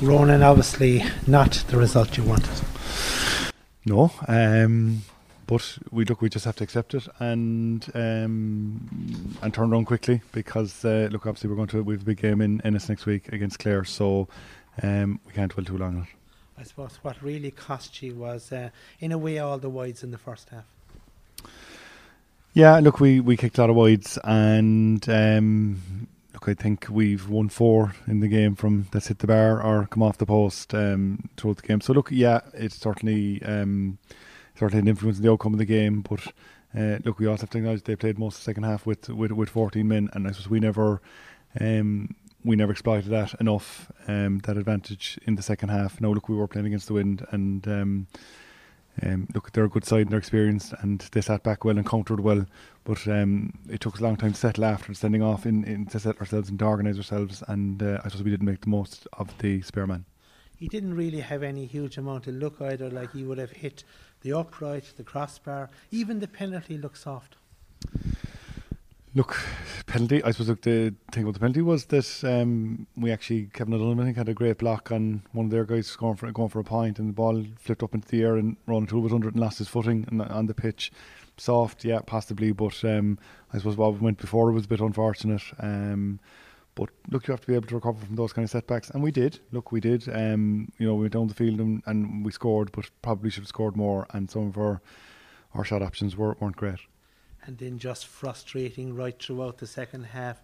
Ronan, obviously not the result you wanted. No, um, but we look. We just have to accept it and um, and turn around quickly because uh, look, obviously we're going to we have a big game in Ennis next week against Clare, so um, we can't dwell too long on it. I suppose what really cost you was, uh, in a way, all the wides in the first half. Yeah, look, we, we kicked a lot of wides, and um, look, I think we've won four in the game from that's hit the bar or come off the post um, throughout the game. So look, yeah, it's certainly um, certainly an influence in the outcome of the game, but. Uh, look, we also have to acknowledge they played most of the second half with with, with 14 men, and I suppose we never um, we never exploited that enough, um, that advantage in the second half. Now, look, we were playing against the wind, and um, um, look, they're a good side and they're experienced, and they sat back well and countered well. But um, it took us a long time to settle after standing off in, in to set ourselves and to organise ourselves, and uh, I suppose we didn't make the most of the spare man. He didn't really have any huge amount of look either, like he would have hit the upright, the crossbar, even the penalty looked soft. Look, penalty. I suppose look, the thing about the penalty was that um, we actually Kevin O'Donovan I think had a great block on one of their guys going for going for a point, and the ball flipped up into the air, and Ronan Toole was under it and lost his footing and, on the pitch. Soft, yeah, possibly, but um, I suppose what went before was a bit unfortunate. Um, but look, you have to be able to recover from those kind of setbacks, and we did. Look, we did. Um, you know, we went down the field and, and we scored, but probably should have scored more. And some of our our shot options were, weren't great and then just frustrating right throughout the second half.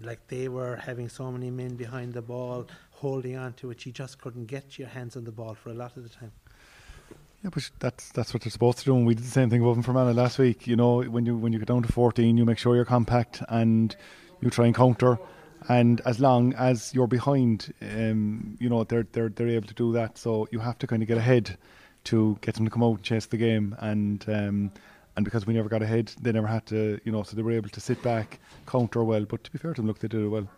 Like they were having so many men behind the ball, holding on to it. You just couldn't get your hands on the ball for a lot of the time. Yeah, but that's that's what they're supposed to do. And we did the same thing above for Fermanagh last week. You know, when you when you get down to 14, you make sure you're compact and you try and counter. And as long as you're behind, um, you know they're they're they're able to do that. So you have to kind of get ahead to get them to come out and chase the game. And um, and because we never got ahead, they never had to, you know, so they were able to sit back, counter well. But to be fair to them, look, they did it well.